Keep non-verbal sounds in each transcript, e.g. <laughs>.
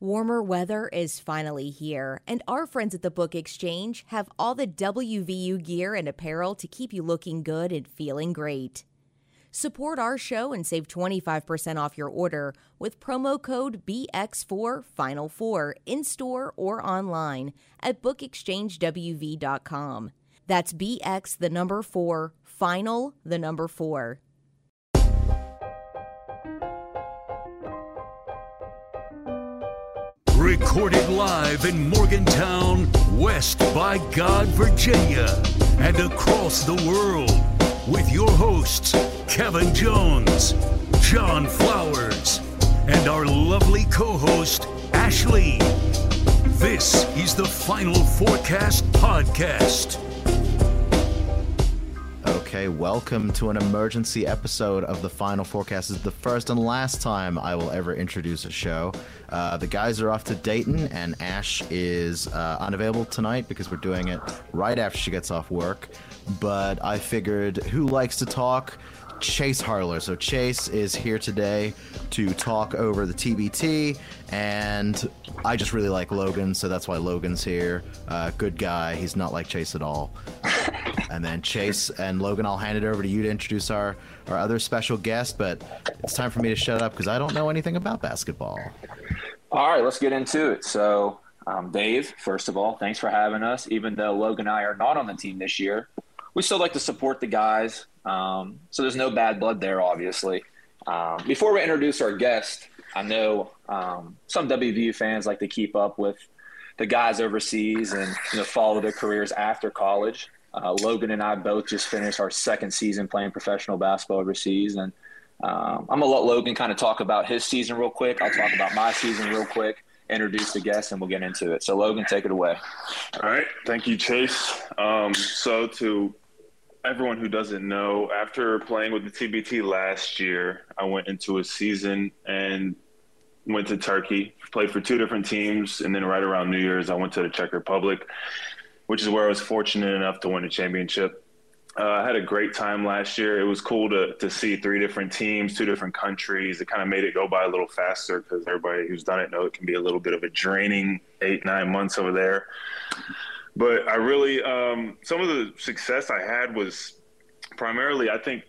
Warmer weather is finally here, and our friends at the Book Exchange have all the WVU gear and apparel to keep you looking good and feeling great. Support our show and save 25% off your order with promo code BX4 Final 4 in store or online at bookexchangewv.com. That's BX the number 4 Final the number 4. Recorded live in Morgantown, West by God, Virginia, and across the world with your hosts, Kevin Jones, John Flowers, and our lovely co host, Ashley. This is the Final Fourcast Podcast. Okay, welcome to an emergency episode of the Final Fourcast. This is the first and last time I will ever introduce a show. Uh, the guys are off to Dayton, and Ash is uh, unavailable tonight because we're doing it right after she gets off work. But I figured who likes to talk? Chase Harler. So Chase is here today to talk over the TBT, and I just really like Logan, so that's why Logan's here. Uh, good guy. He's not like Chase at all. <laughs> and then Chase and Logan, I'll hand it over to you to introduce our our other special guest. But it's time for me to shut up because I don't know anything about basketball. All right, let's get into it. So. Um, Dave, first of all, thanks for having us. Even though Logan and I are not on the team this year, we still like to support the guys. Um, so there's no bad blood there, obviously. Um, before we introduce our guest, I know um, some WVU fans like to keep up with the guys overseas and you know follow their careers after college. Uh, Logan and I both just finished our second season playing professional basketball overseas, and um, I'm gonna let Logan kind of talk about his season real quick. I'll talk about my season real quick, introduce the guests, and we'll get into it. So, Logan, take it away. All right, thank you, Chase. Um, so to everyone who doesn't know, after playing with the TBT last year, I went into a season and went to Turkey, played for two different teams, and then right around New Year's, I went to the Czech Republic, which is where I was fortunate enough to win a championship. Uh, I had a great time last year. It was cool to to see three different teams, two different countries. It kind of made it go by a little faster because everybody who's done it know it can be a little bit of a draining eight nine months over there but I really um, some of the success I had was primarily I think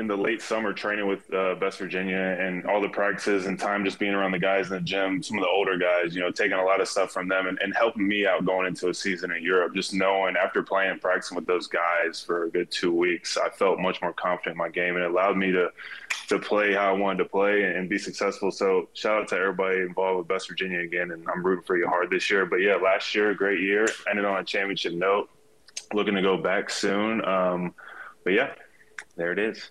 in the late summer training with uh, Best Virginia and all the practices and time just being around the guys in the gym, some of the older guys, you know, taking a lot of stuff from them and, and helping me out going into a season in Europe. Just knowing after playing and practicing with those guys for a good two weeks, I felt much more confident in my game and it allowed me to to play how I wanted to play and, and be successful. So shout out to everybody involved with Best Virginia again, and I'm rooting for you hard this year. But yeah, last year, great year, ended on a championship note. Looking to go back soon. Um, but yeah, there it is.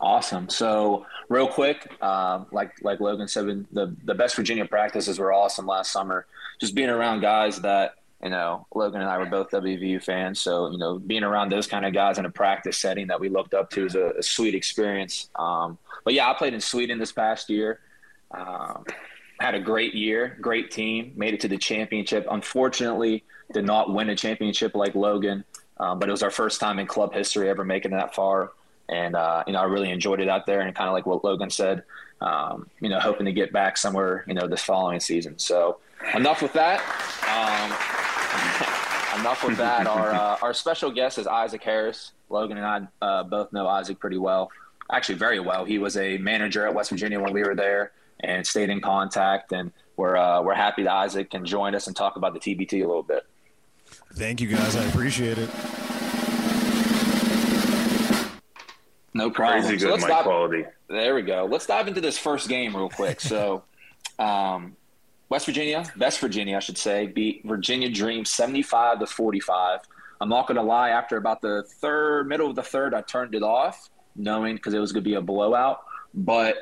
Awesome. So, real quick, um, like like Logan said, the the Best Virginia practices were awesome last summer. Just being around guys that you know, Logan and I were both WVU fans, so you know, being around those kind of guys in a practice setting that we looked up to is a, a sweet experience. Um, but yeah, I played in Sweden this past year. Um, had a great year, great team, made it to the championship. Unfortunately, did not win a championship like Logan, um, but it was our first time in club history ever making that far. And uh, you know, I really enjoyed it out there, and kind of like what Logan said, um, you know, hoping to get back somewhere, you know, this following season. So enough with that. Um, <laughs> enough with that. Our uh, our special guest is Isaac Harris. Logan and I uh, both know Isaac pretty well, actually very well. He was a manager at West Virginia when we were there, and stayed in contact. And we're uh, we're happy that Isaac can join us and talk about the TBT a little bit. Thank you, guys. I appreciate it. No problem. Crazy So good let's mic dive- quality. There we go. Let's dive into this first game real quick. So, <laughs> um, West Virginia, West Virginia, I should say, beat Virginia Dream 75 to 45. I'm not going to lie, after about the third, middle of the third, I turned it off, knowing because it was going to be a blowout. But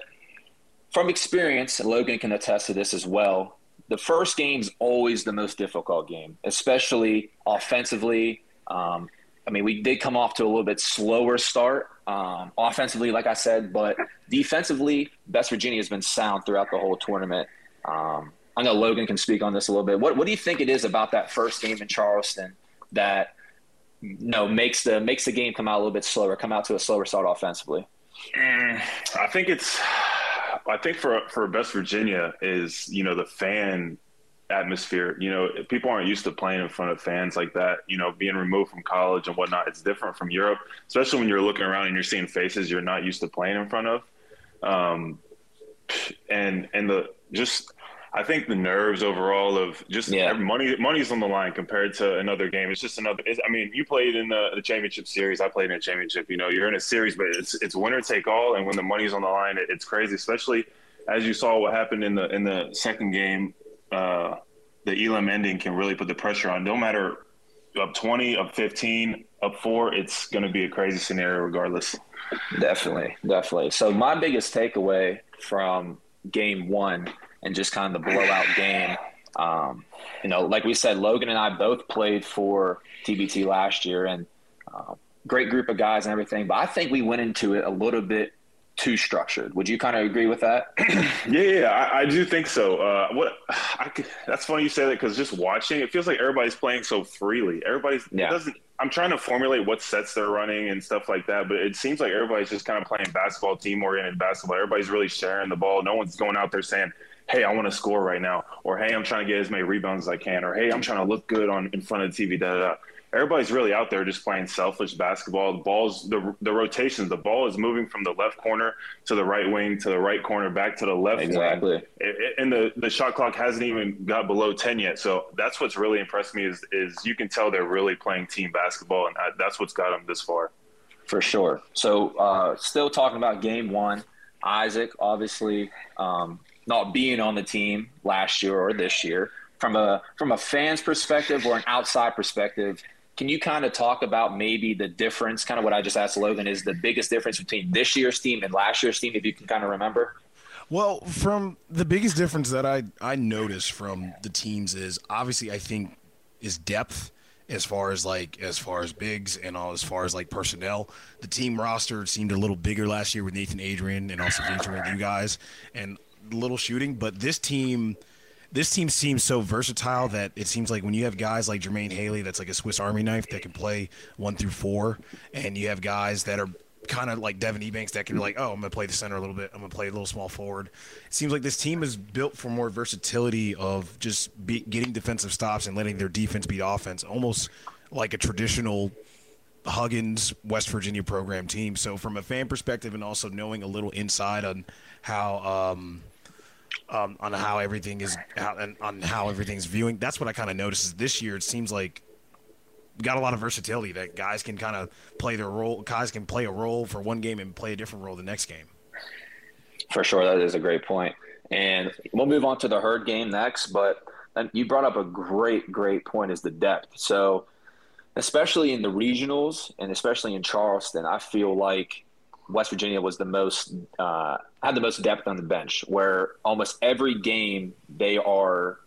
from experience, Logan can attest to this as well, the first game's always the most difficult game, especially offensively. Um, I mean, we did come off to a little bit slower start um, offensively, like I said, but defensively, West Virginia has been sound throughout the whole tournament. Um, I know Logan can speak on this a little bit. What, what do you think it is about that first game in Charleston that you know makes the makes the game come out a little bit slower, come out to a slower start offensively? I think it's I think for for West Virginia is you know the fan atmosphere. You know, people aren't used to playing in front of fans like that. You know, being removed from college and whatnot. It's different from Europe, especially when you're looking around and you're seeing faces you're not used to playing in front of. Um, and and the just I think the nerves overall of just Yeah. money money's on the line compared to another game. It's just another. It's, I mean, you played in the, the championship series. I played in a championship. You know, you're in a series, but it's it's winner take all. And when the money's on the line, it, it's crazy. Especially as you saw what happened in the in the second game. Uh, the Elam ending can really put the pressure on. No matter up twenty, up fifteen, up four, it's going to be a crazy scenario regardless. Definitely, definitely. So my biggest takeaway from game one and just kind of the blowout game, um, you know, like we said, Logan and I both played for TBT last year, and uh, great group of guys and everything. But I think we went into it a little bit too structured. Would you kind of agree with that? <clears throat> Yeah, yeah, I, I do think so. Uh, what <sighs> I that's funny you say that because just watching, it feels like everybody's playing so freely. Everybody's it Yeah. doesn't. I'm trying to formulate what sets they're running and stuff like that, but it seems like everybody's just kind of playing basketball, team oriented basketball. Everybody's really sharing the ball. No one's going out there saying, "Hey, I want to score right now," or "Hey, I'm trying to get as many rebounds as I can," or "Hey, I'm trying to look good on in front of the TV." Da da. da. Everybody's really out there just playing selfish basketball. The balls, the the rotations, the ball is moving from the left corner to the right wing to the right corner back to the left Exactly. it- and the, the shot clock hasn't even got below 10 yet so that's what's really impressed me is is you can tell they're really playing team basketball and I, that's what's got them this far For sure. So, uh, still talking about game one, Isaac, obviously um, not being on the team last year or this year. From a from a fan's perspective or an outside perspective, can you kind of talk about maybe the difference? Kind of what I just asked Logan is the biggest difference between this year's team and last year's team, if you can kind of remember. Well, from the biggest difference that I I noticed from the teams is obviously I think is depth as far as like as far as bigs and all as far as like personnel. The team roster seemed a little bigger last year with Nathan Adrian and also featuring you guys and little shooting, but this team this team seems so versatile that it seems like when you have guys like Jermaine Haley, that's like a Swiss Army knife that can play one through four, and you have guys that are kind of like Devin Ebanks that can be like, oh, I'm gonna play the center a little bit, I'm gonna play a little small forward. It seems like this team is built for more versatility of just be, getting defensive stops and letting their defense beat offense, almost like a traditional Huggins West Virginia program team. So from a fan perspective, and also knowing a little inside on how. Um, um, on how everything is how, and on how everything's viewing. That's what I kind of noticed. Is this year it seems like got a lot of versatility that guys can kind of play their role. Guys can play a role for one game and play a different role the next game. For sure, that is a great point. And we'll move on to the herd game next. But you brought up a great, great point: is the depth. So, especially in the regionals, and especially in Charleston, I feel like West Virginia was the most uh, had the most depth on the bench. Where almost every game they are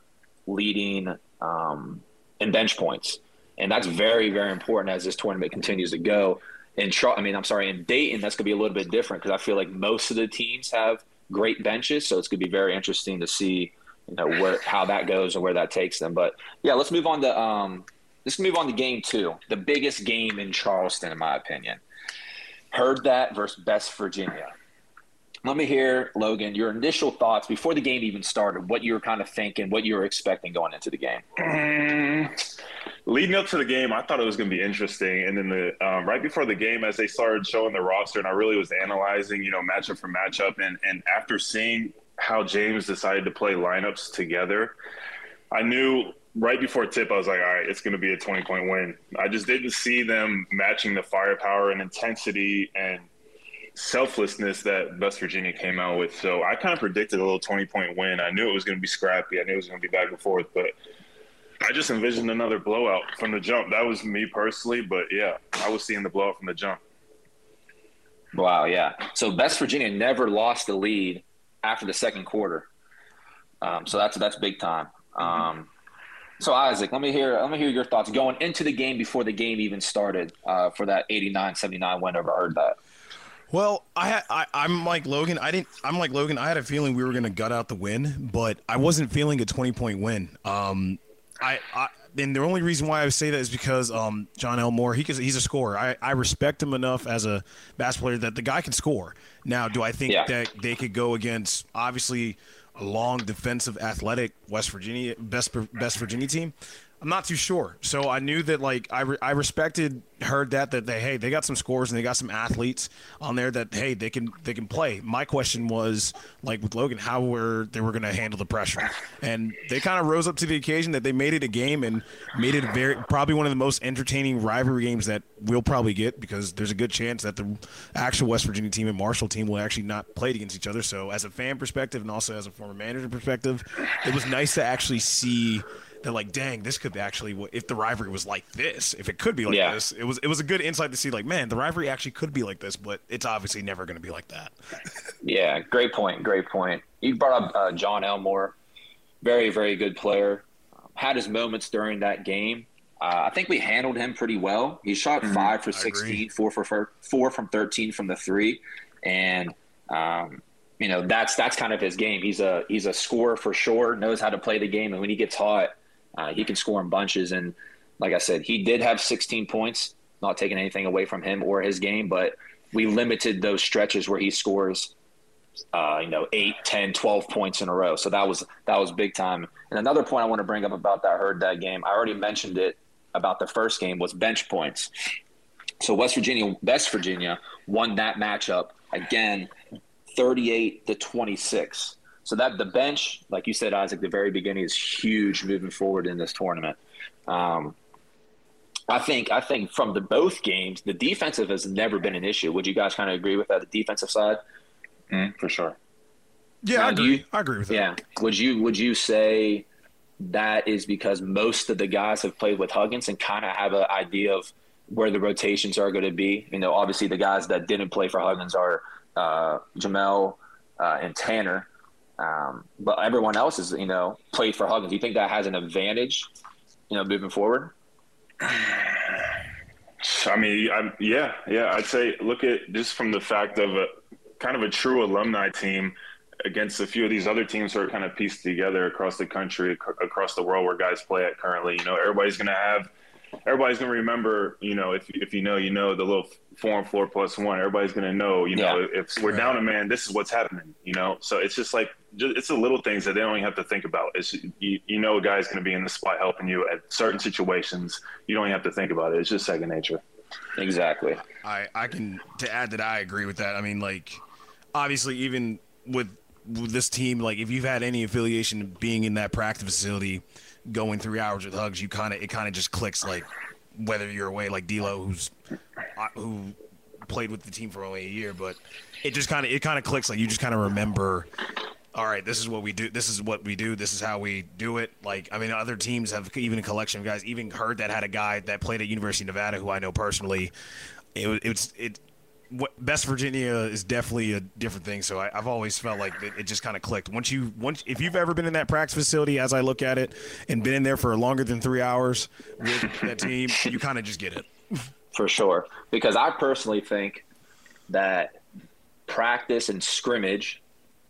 leading um, in bench points, and that's very, very important as this tournament continues to go. In Char- I mean, I'm sorry, in Dayton, that's going to be a little bit different because I feel like most of the teams have great benches, so it's going to be very interesting to see, you know, where how that goes and where that takes them. But yeah, let's move on to um, let's move on to game two, the biggest game in Charleston, in my opinion. Herd That versus Best Virginia. Let me hear, Logan, your initial thoughts before the game even started. What you were kind of thinking, what you were expecting going into the game. Mm, <clears throat> leading up to the game, I thought it was going to be interesting, and then the um, right before the game, as they started showing the roster, and I really was analyzing, you know, matchup for matchup, and and after seeing how James decided to play lineups together, I knew right before tip, I was like, all right, it's going to be a 20 point win. I just didn't see them matching the firepower and intensity and selflessness that West Virginia came out with. So I kind of predicted a little 20 point win. I knew it was going to be scrappy. I knew it was going to be back and forth, but I just envisioned another blowout from the jump. That was me personally, but yeah, I was seeing the blowout from the jump. Wow, yeah. So West Virginia never lost the lead after the second quarter. Um, so that's that's big time. Um, so Isaac, let me hear let me hear your thoughts going into the game before the game even started uh, for that 89-79 win over Herd That. Well, I, I I'm like Logan. I didn't. I'm like Logan. I had a feeling we were gonna gut out the win, but I wasn't feeling a 20 point win. Um, I, I and the only reason why I say that is because um, Jon Elmore, he he's a scorer. I, I respect him enough as a basketball player that the guy can score. Now, do I think Yeah. that they could go against obviously a long defensive, athletic West Virginia best best Virginia team? I'm not too sure. So I knew that like I, re- I respected Herd That that they hey they got some scores and they got some athletes on there that hey they can they can play. My question was like with Logan how were they were going to handle the pressure, and they kind of rose up to the occasion that they made it a game and made it a very probably one of the most entertaining rivalry games that we'll probably get because there's a good chance that the actual West Virginia team and Marshall team will actually not play against each other. So as a fan perspective and also as a former manager perspective, it was nice to actually see they're like, dang, this could actually if the rivalry was like this, if it could be like Yeah. this, it was it was a good insight to see like, man, the rivalry actually could be like this, but it's obviously never going to be like that. Yeah, great point. Great point. You brought up uh, Jon Elmore, very, very good player. Um, had his moments during that game. Uh, I think we handled him pretty well. He shot five for Mm-hmm. I agree. 16, four for four, four from 13 from the three, and um, you know that's that's kind of his game. He's a he's a scorer for sure. Knows how to play the game, and when he gets hot, uh, he can score in bunches. And like I said, he did have 16 points. Not taking anything away from him or his game, but we limited those stretches where he scores uh, you know, 8, 10, 12 points in a row. So that was that was big time. And another point I want to bring up about that Herd That game, I already mentioned it about the first game was bench points. So West Virginia West Virginia won that matchup again 38 to 26. So that the bench, like you said, Isaac, the very beginning is huge moving forward in this tournament. Um, I think I think from the both games, the defensive has never been an issue. Would you guys kind of agree with that? The defensive side? Mm, for sure. Yeah, Now, I agree. you- I agree with that. Yeah. Would you would you say that is because most of the guys have played with Huggins and kind of have an idea of where the rotations are going to be? You know, obviously the guys that didn't play for Huggins are uh, Jamel uh, and Tanner, um, but everyone else is you know played for Huggins. Do you think that has an advantage? You know, moving forward. <sighs> I mean, i yeah, yeah. I'd say look at just from the fact of a kind of a true alumni team against a few of these other teams who are kind of pieced together across the country, ac- across the world where guys play at currently. You know, everybody's going to have, everybody's going to remember. You know, if if you know, you know the little four and four plus one. Everybody's going to know. You know, if we're down a man, this is what's happening. You know, so it's just like ju- it's the little things that they don't even have to think about. It's you, you know a guy's going to be in the spot helping you at certain situations. You don't even have to think about it. It's just second nature. Exactly. I I can to add that I agree with that. I mean, like obviously even with with this team, like if you've had any affiliation being in that practice facility, going three hours with hugs, you kind of it kind of just clicks. Like whether you're away, like D'Lo, who's uh, who played with the team for only a year, but it just kind of it kind of clicks. Like you just kind of remember. All right, this is what we do. This is what we do. This is how we do it. Like, I mean, other teams have even a collection of guys. Even Herd That had a guy that played at University of Nevada, who I know personally. It was it's it. What Best Virginia is definitely a different thing. So I, I've always felt like it, it just kind of clicked. Once you once if you've ever been in that practice facility, as I look at it, and been in there for longer than three hours with that team, you kind of just get it. for sure. Because I personally think that practice and scrimmage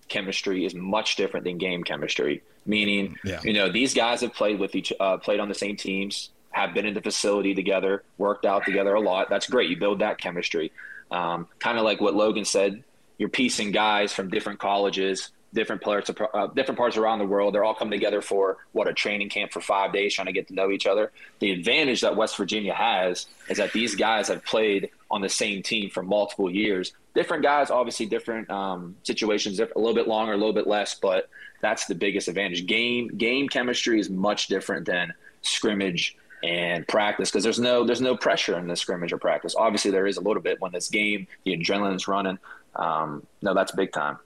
chemistry is much different than game chemistry. Meaning, Yeah. you know, these guys have played with each, uh, played on the same teams, have been in the facility together, worked out together a lot. That's great. You build that chemistry. Um, kind of like what Logan said. You're piecing guys from different colleges, different parts, of, uh, different parts around the world. They're all coming together for what a training camp for five days, trying to get to know each other. The advantage that West Virginia has is that these guys have played on the same team for multiple years. Different guys, obviously, different um, situations, a little bit longer, a little bit less, but that's the biggest advantage. Game game chemistry is much different than scrimmage and practice because there's no there's no pressure in the scrimmage or practice. Obviously, there is a little bit when this game, the adrenaline's running. Um, no, that's big time.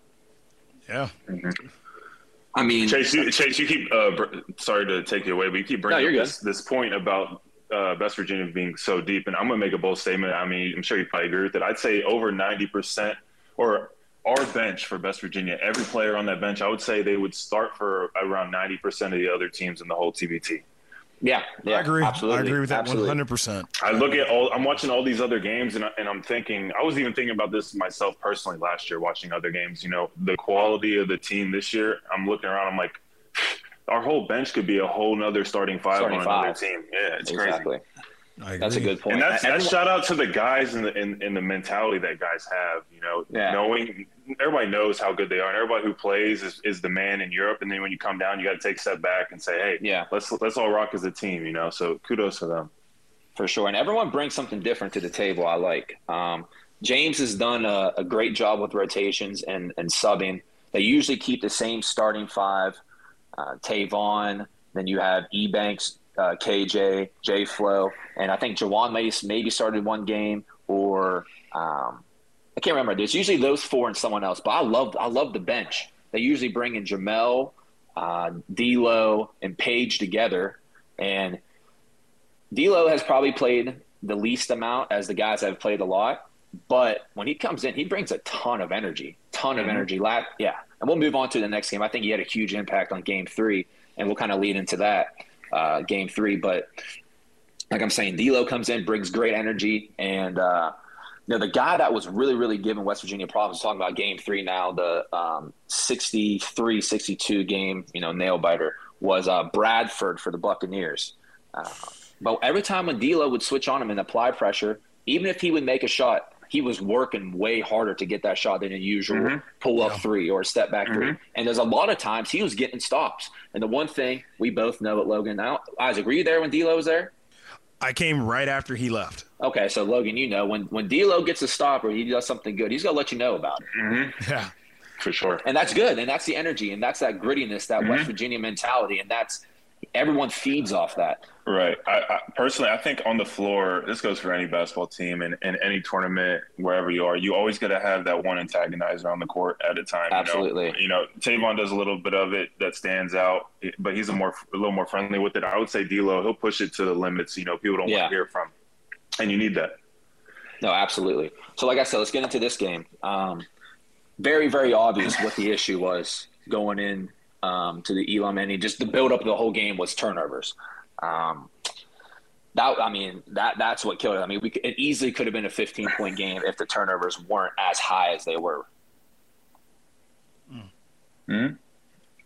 Yeah. I mean, Chase, you, Chase, you keep. Uh, br- sorry to take you away, but you keep bringing No, up this, this point about uh, West Virginia being so deep, and I'm going to make a bold statement. I mean, I'm sure you probably agree with it. I'd say over 90 percent, or our bench for West Virginia, every player on that bench, I would say they would start for around 90 percent of the other teams in the whole TBT. Yeah, yeah, I agree. Absolutely, I agree with that absolutely. 100%. I look at all. I'm watching all these other games, and, I, and I'm thinking. I was even thinking about this myself personally last year, watching other games. You know, the quality of the team this year. I'm looking around. I'm like, <sighs> our whole bench could be a whole nother starting five Starting on another five. team. Yeah, it's exactly. crazy. That's a good point. And that's, that's shout out to the guys and the in, in the mentality that guys have. You know, Yeah. knowing everybody knows how good they are, and everybody who plays is, is the man in Europe. And then when you come down, you got to take a step back and say, "Hey, Yeah. let's let's all rock as a team." You know, so kudos to them. for sure. And everyone brings something different to the table. I like. Um, James has done a, a great job with rotations and, and subbing. They usually keep the same starting five. Uh, Tavon, then you have Ebanks, uh, KJ, J Flow, and I think Jawan maybe maybe started one game or um, I can't remember. There's usually those four and someone else. But I love I love the bench. They usually bring in Jamel, uh, D'Lo, and Paige together, and D'Lo has probably played the least amount as the guys have played a lot, but when he comes in, he brings a ton of energy, ton of energy. La- yeah, and we'll move on to the next game. I think he had a huge impact on Game Three, and we'll kind of lead into that uh, Game Three. But like I'm saying, D'Lo comes in, brings great energy, and uh, you know the guy that was really, really giving West Virginia problems. Talking about Game Three now, the um, 63-62 game, you know, nail biter was uh, Bradford for the Buccaneers. Uh, but every time when D'Lo would switch on him and apply pressure, even if he would make a shot, he was working way harder to get that shot than a usual mm-hmm. pull up three or a step back three. Mm-hmm. And there's a lot of times he was getting stops. And the one thing we both know at Logan now, Isaac, were you there when D'Lo was there? I came right after he left. Okay, so Logan, you know when when D'Lo gets a stop or he does something good, he's gonna let you know about it, mm-hmm. Yeah. For sure. and that's good, and that's the energy, and that's that grittiness, that West Virginia mentality, and that's everyone feeds off that. Right. I, I personally, I think on the floor, this goes for any basketball team and, and any tournament, wherever you are, you always got to have that one antagonizer on the court at a time. Absolutely. You know, you know Tavon does a little bit of it that stands out, but he's a more a little more friendly with it. I would say D'Lo, he'll push it to the limits. You know, people don't Yeah. want to hear from, and you need that. No, absolutely. So, like I said, let's get into this game. Um, very, very obvious what the issue was going in um, to the Elam, and just the build up of the whole game was turnovers. Um, that I mean, that that's what killed it. I mean, we it easily could have been a 15 point game if the turnovers weren't as high as they were.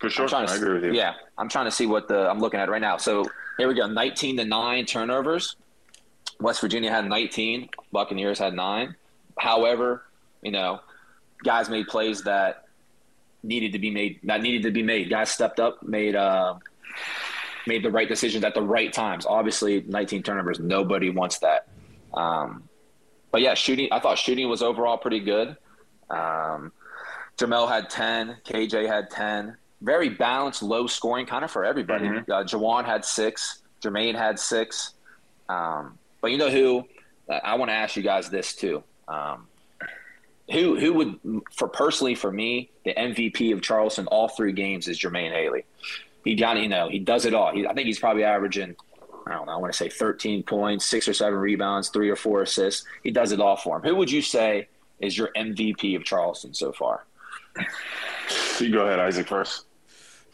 For sure. I'm trying to I agree with you. Yeah, I'm trying to see what the I'm looking at right now. So here we go, 19 to nine turnovers. West Virginia had 19. Buccaneers had nine. However, you know, guys made plays that needed to be made. That needed to be made. Guys stepped up, made uh, made the right decisions at the right times. Obviously, 19 turnovers. Nobody wants that. Um, but yeah, shooting. I thought shooting was overall pretty good. Um, Jamel had 10. KJ had 10. Very balanced, low scoring kind of for everybody. Mhm. Uh, Jawan had six. Jermaine had six. Um, but you know who? I want to ask you guys this too. Um, who who would, for personally for me, the MVP of Charleston all three games is Jermaine Haley. He got you know he does it all. He, I think he's probably averaging I don't know. I want to say 13 points, six or seven rebounds, three or four assists. He does it all for him. Who would you say is your MVP of Charleston so far? You go ahead, Isaac, first.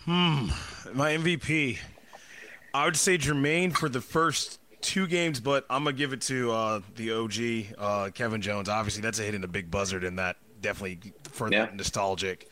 Hmm, My MVP. I would say Jermaine for the first two games, but I'm gonna give it to uh, the OG uh, Kevin Jones. Obviously, that's a hit in the big buzzard, and that definitely for Yeah. that nostalgic,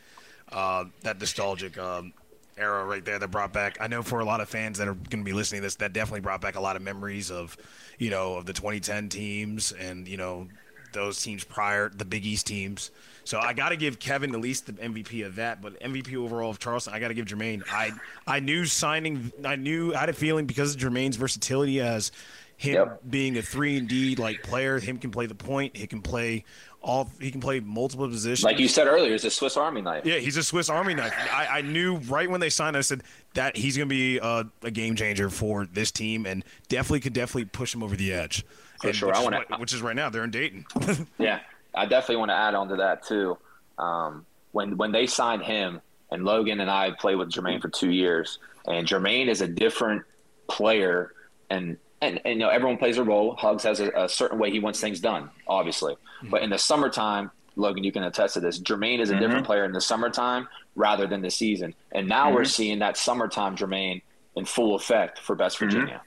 uh, that nostalgic um, era right there that brought back. I know for a lot of fans that are going to be listening to this, that definitely brought back a lot of memories of, you know, of the 2010 teams and you know those teams prior, the Big East teams. So I got to give Kevin at least the MVP of that, but MVP overall of Charleston, I got to give Jermaine. I I knew signing, I knew I had a feeling because of Jermaine's versatility as him Yep. being a three and D like player, him can play the point, he can play all, he can play multiple positions. Like you said earlier, it's a Swiss Army knife. Yeah, he's a Swiss Army knife. I, I knew right when they signed, I said that he's going to be a, a game changer for this team, and definitely could definitely push him over the edge. For And sure. which I wanna- which is right now they're in Dayton. <laughs> Yeah, I definitely want to add on to that too. Um, when when they signed him, and Logan and I played with Jermaine for two years, and Jermaine is a different player, and and, and you know everyone plays a role. Hugs has a, a certain way he wants things done, obviously, but in the summertime. Logan, you can attest to this. Jermaine is a different player in the summertime rather than the season. And now we're seeing that summertime Jermaine in full effect for Best Virginia.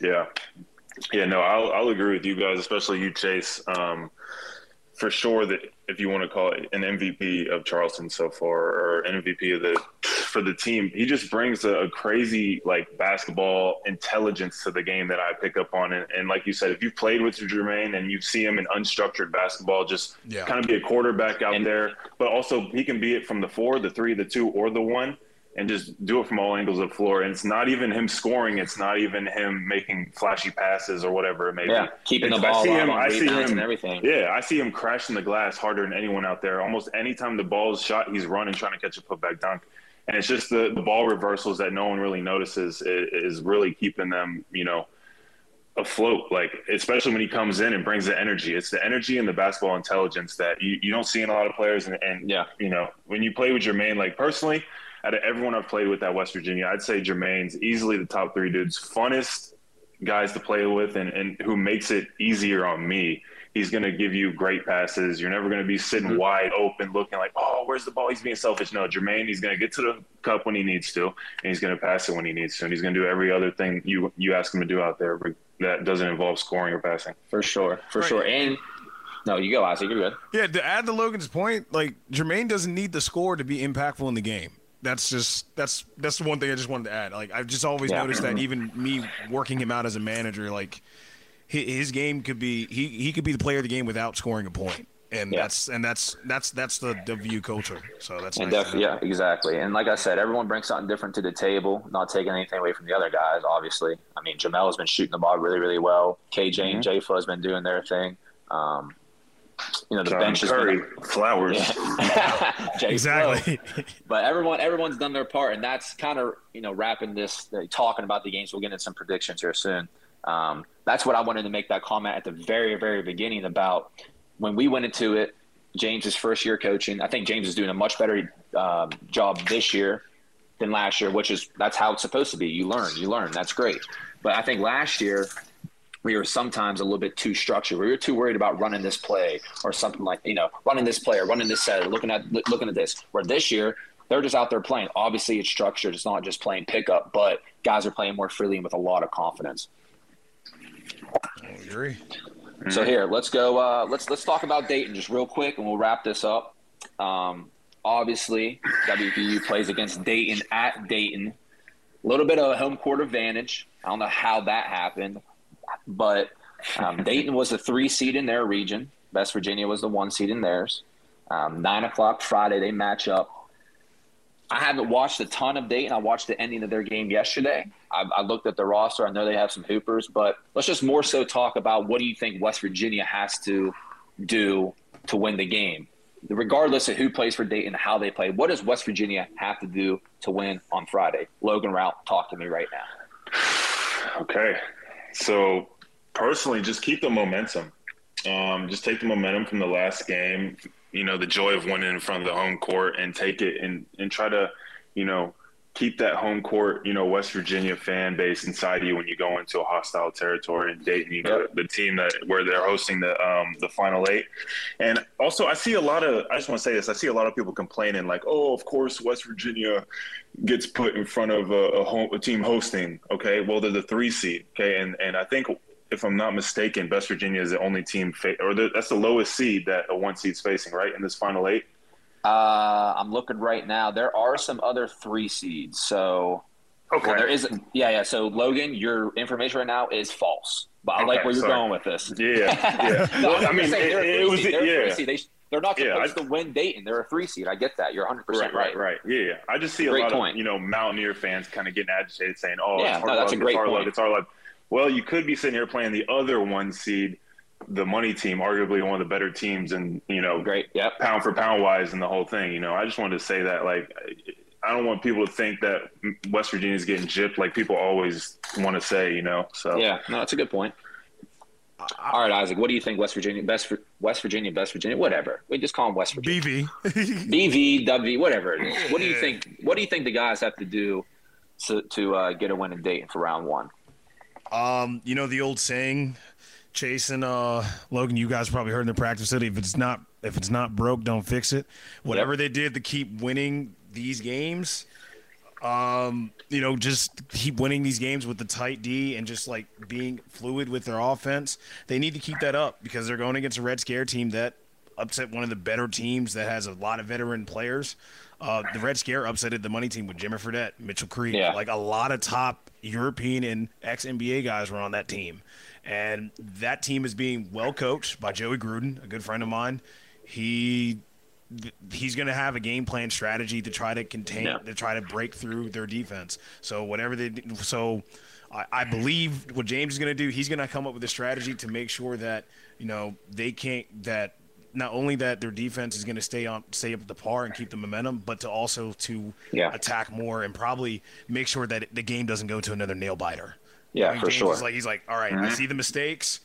Yeah. Yeah, no, I'll, I'll agree with you guys, especially you, Chase. Um, for sure that if you want to call it an MVP of Charleston so far or MVP of the for the team, he just brings a, a crazy like basketball intelligence to the game that I pick up on. And, and, like you said, if you've played with Jermaine and you see him in unstructured basketball, just yeah. kind of be a quarterback out and, there, but also he can be it from the four, the three, the two, or the one and just do it from all angles of the floor. And it's not even him scoring. It's not even him making flashy passes or whatever it may yeah, be. keeping it's, the ball I see him, I see him, and everything. Yeah, I see him crashing the glass harder than anyone out there. Almost anytime the ball is shot, he's running, trying to catch a putback dunk. And it's just the, the ball reversals that no one really notices is, really keeping them, you know, afloat. Like especially when he comes in and brings the energy. It's the energy and the basketball intelligence that you, you don't see in a lot of players. And, and yeah, you know, when you play with Jermaine, like personally – out of everyone I've played with at West Virginia, I'd say Jermaine's easily the top three dudes, funnest guys to play with, and, and who makes it easier on me. He's going to give you great passes. You're never going to be sitting mm-hmm. wide open looking like, oh, where's the ball? He's being selfish. No, Jermaine, he's going to get to the cup when he needs to, and he's going to pass it when he needs to, and he's going to do every other thing you you ask him to do out there that doesn't involve scoring or passing. For sure, for right. sure. And no, you go, Isaac. You're good. Yeah, to add to Logan's point, like Jermaine doesn't need the score to be impactful in the game that's just that's that's the one thing I just wanted to add. Like I've just always yeah. noticed that even me working him out as a manager, like his game could be he he could be the player of the game without scoring a point. And yeah. that's and that's that's that's the, the view culture. So that's nice def- yeah, exactly. And like I said, everyone brings something different to the table. Not taking anything away from the other guys, obviously. I mean, Jamel has been shooting the ball really, really well. KJ mm-hmm. and Jayfa has been doing their thing. Um, you know the John bench Curry, is been, flowers. Yeah. <laughs> exactly. but everyone everyone's done their part, and that's kind of you know wrapping this uh, talking about the games. We'll get into some predictions here soon. Um, that's what I wanted to make that comment at the very very beginning about when we went into it. James's first year coaching. I think James is doing a much better um, job this year than last year, which is that's how it's supposed to be. You learn, you learn. That's great. But I think last year we were sometimes a little bit too structured. We were too worried about running this play or something like you know running this play or running this set, or looking at looking at this. Where this year they're just out there playing. Obviously, it's structured. It's not just playing pickup, but guys are playing more freely and with a lot of confidence. I agree. So here, let's go. Uh, let's let's talk about Dayton just real quick, and we'll wrap this up. Um, obviously, WVU plays against Dayton at Dayton. A little bit of a home court advantage. I don't know how that happened. But um, <laughs> Dayton was the three seed in their region. West Virginia was the one seed in theirs. Um, Nine o'clock Friday, they match up. I haven't watched a ton of Dayton. I watched the ending of their game yesterday. I, I looked at the roster. I know they have some hoopers, but let's just more so talk about what do you think West Virginia has to do to win the game, regardless of who plays for Dayton, how they play. What does West Virginia have to do to win on Friday? Logan Routt, talk to me right now. <sighs> Okay, so personally, just keep the momentum. Um, just take the momentum from the last game. You know, the joy of winning in front of the home court, and take it and and try to, you know, keep that home court, you know, West Virginia fan base inside you when you go into a hostile territory and Dayton, you know, the team that where they're hosting the um, the final eight. And also, I see a lot of. I just want to say this. I see a lot of people complaining like, "Oh, of course, West Virginia gets put in front of a, a, home, a team hosting." Okay, well, they're the three seed. Okay, and and I think if I'm not mistaken, West Virginia is the only team, fa- or the, that's the lowest seed that a one seed's facing, right, in this final eight. Uh, I'm looking right now. There are some other three seeds. So okay, well, there is. Yeah, yeah. So Logan, your information right now is false. But I okay, like where you're going with this. Yeah, yeah. <laughs> no, well, I mean, saying, it, it was. They're yeah. They, they're not supposed yeah, I, to win Dayton. They're a three seed. I get that. You're 100 percent right. Right, right. Yeah, yeah. I just see a lot point. of you know Mountaineer fans kind of getting agitated, saying, "Oh, yeah, it's our no, that's a great it's point. luck, it's our luck." Well, you could be sitting here playing the other one seed the money team, arguably one of the better teams, and you know, great, yeah, pound for pound wise, and the whole thing. You know, I just wanted to say that, like, I don't want people to think that West Virginia is getting gypped, like people always want to say. You know, so yeah, no, that's a good point. All right, Isaac, what do you think? West Virginia, best West Virginia, best Virginia, whatever. We just call them West Virginia. BV, <laughs> BV, W, whatever it is. What do you think? What do you think the guys have to do to to uh, get a win in Dayton for round one? Um, you know the old saying, Chase and uh, Logan, you guys probably heard in the practice city. If it's not if it's not broke, don't fix it. Whatever yep. they did to keep winning these games, um, you know, just keep winning these games with the tight D and just like being fluid with their offense. They need to keep that up because they're going against a Red Scare team that upset one of the better teams that has a lot of veteran players. Uh, the Red Scare upsetted the money team with Jimmy Fredette, Mitchell Creek, Yeah. like a lot of top European and ex NBA guys were on that team. And that team is being well coached by Joey Gruden, a good friend of mine. He he's going to have a game plan strategy to try to contain Yeah. to try to break through their defense. So whatever they so I, I believe what James is going to do, he's going to come up with a strategy to make sure that you know they can't that not only that their defense is going to stay on stay up at the par and keep the momentum, but to also to Yeah. attack more and probably make sure that the game doesn't go to another nail biter. Yeah, I mean, for James sure. is like he's like, all right, I see the mistakes.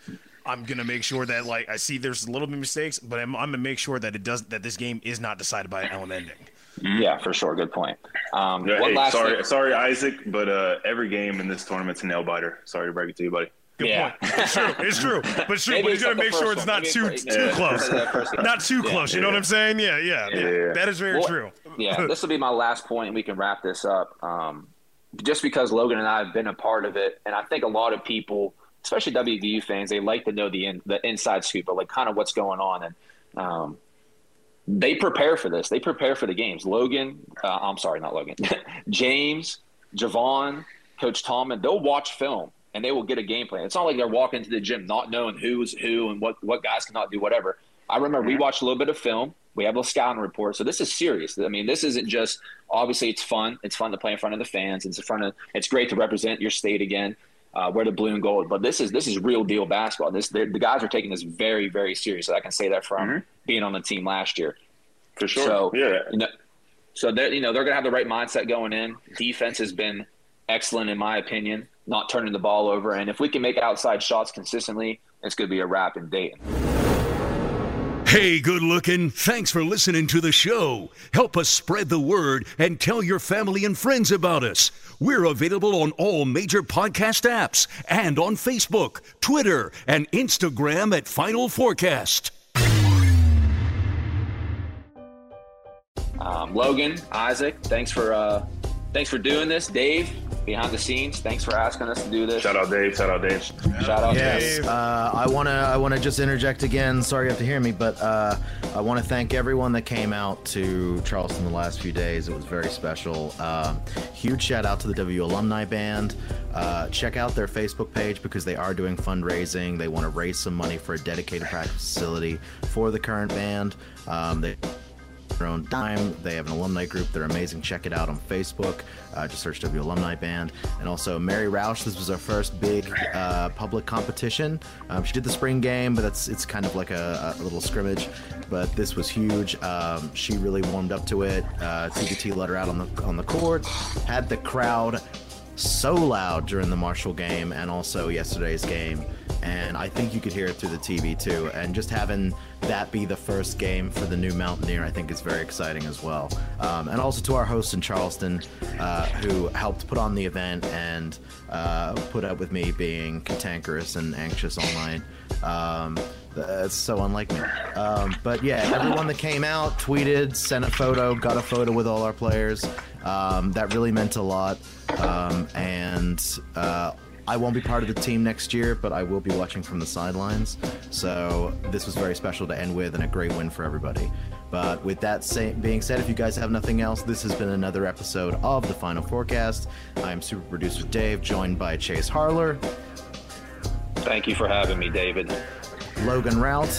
I'm gonna make sure that like I see there's a little bit of mistakes, but I'm, I'm gonna make sure that it does that this game is not decided by an Elam ending. Yeah, for sure. Good point. Um, Yeah, one hey, last sorry, thing- sorry, Isaac, but uh, every game in this tournament's a nail biter. Sorry to break it to you, buddy. Good Yeah. point. It's true. It's true. But it's true. Maybe but he's it's gonna make sure it's one. not Maybe too it's- too yeah. close. Yeah, first game. Not too Yeah. close. You know what I'm saying? Yeah, yeah. Yeah. That is very Well, true. yeah, this will be my last point, and we can wrap this up. Um, just because Logan and I have been a part of it, and I think a lot of people, especially WVU fans, they like to know the in, the inside scoop, of like kind of what's going on, and um, they prepare for this. They prepare for the games. Logan, uh, I'm sorry, not Logan, <laughs> James, Javon, Coach Tomlin, they'll watch film and they will get a game plan. It's not like they're walking to the gym not knowing who's who and what what guys cannot do, whatever. I remember we watched a little bit of film. We have a scouting report, so this is serious. I mean, this isn't just obviously it's fun. It's fun to play in front of the fans. It's in front of. It's great to represent your state again, uh, wear the blue and gold. But this is this is real deal basketball. This the guys are taking this very very serious. I can say that from being on the team last year. For sure. So yeah. you know, so they're you know they're gonna have the right mindset going in. Defense has been excellent in my opinion, not turning the ball over. And if we can make outside shots consistently, it's gonna be a wrap in Dayton. Hey, good looking. Thanks for listening to the show. Help us spread the word and tell your family and friends about us. We're available on all major podcast apps and on Facebook, Twitter, and Instagram at Final Fourcast. Um, Logan, Isaac, thanks for uh, thanks for doing this. Dave, behind the scenes, thanks for asking us to do this. Shout out Dave. Shout out Dave. Shout out Yes, Dave. uh, I wanna I wanna just interject again. Sorry you have to hear me, but uh, I want to thank everyone that came out to Charleston the last few days. It was very special. Um, huge shout out to the W Alumni Band. Uh, check out their Facebook page because they are doing fundraising. They want to raise some money for a dedicated practice facility for the current band. Um, they their own dime. They have an alumni group. They're amazing. Check it out on Facebook. Uh, just search W Alumni Band. And also Mary Roush. This was our first big uh, public competition. Um, she did the spring game, but that's it's kind of like a, a little scrimmage. But this was huge. Um, she really warmed up to it. Uh, TBT let her out on the on the court. Had the crowd so loud during the Marshall game and also yesterday's game. And I think you could hear it through the TV too. And just having that be the first game for the new Mountaineer, I think is very exciting as well. Um, and also to our host in Charleston, uh, who helped put on the event and uh, put up with me being cantankerous and anxious night. Um, that's so unlike me. Um, but yeah, everyone that came out, tweeted, sent a photo, got a photo with all our players. Um, that really meant a lot. Um, and uh, I won't be part of the team next year, but I will be watching from the sidelines. So this was very special to end with and a great win for everybody. But with that say- being said, if you guys have nothing else, this has been another episode of the Final Fourcast. I am super producer Dave, joined by Chase Harler, Thank you for having me, David. Logan Routt,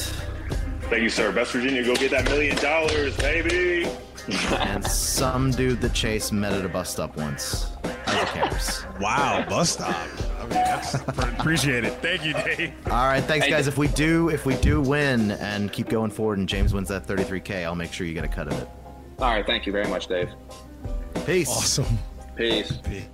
Thank you, sir. Best Virginia, go get that million dollars, baby. <laughs> and some dude that Chase met at a bus stop once. Isaac Harris. Wow, bus stop. I mean, that's <laughs> appreciate it. Thank you, Dave. All right, thanks guys. If we do, if we do win and keep going forward, and James wins that 33k, I'll make sure you get a cut of it. All right, thank you very much, Dave. Peace. Awesome. Peace. Peace.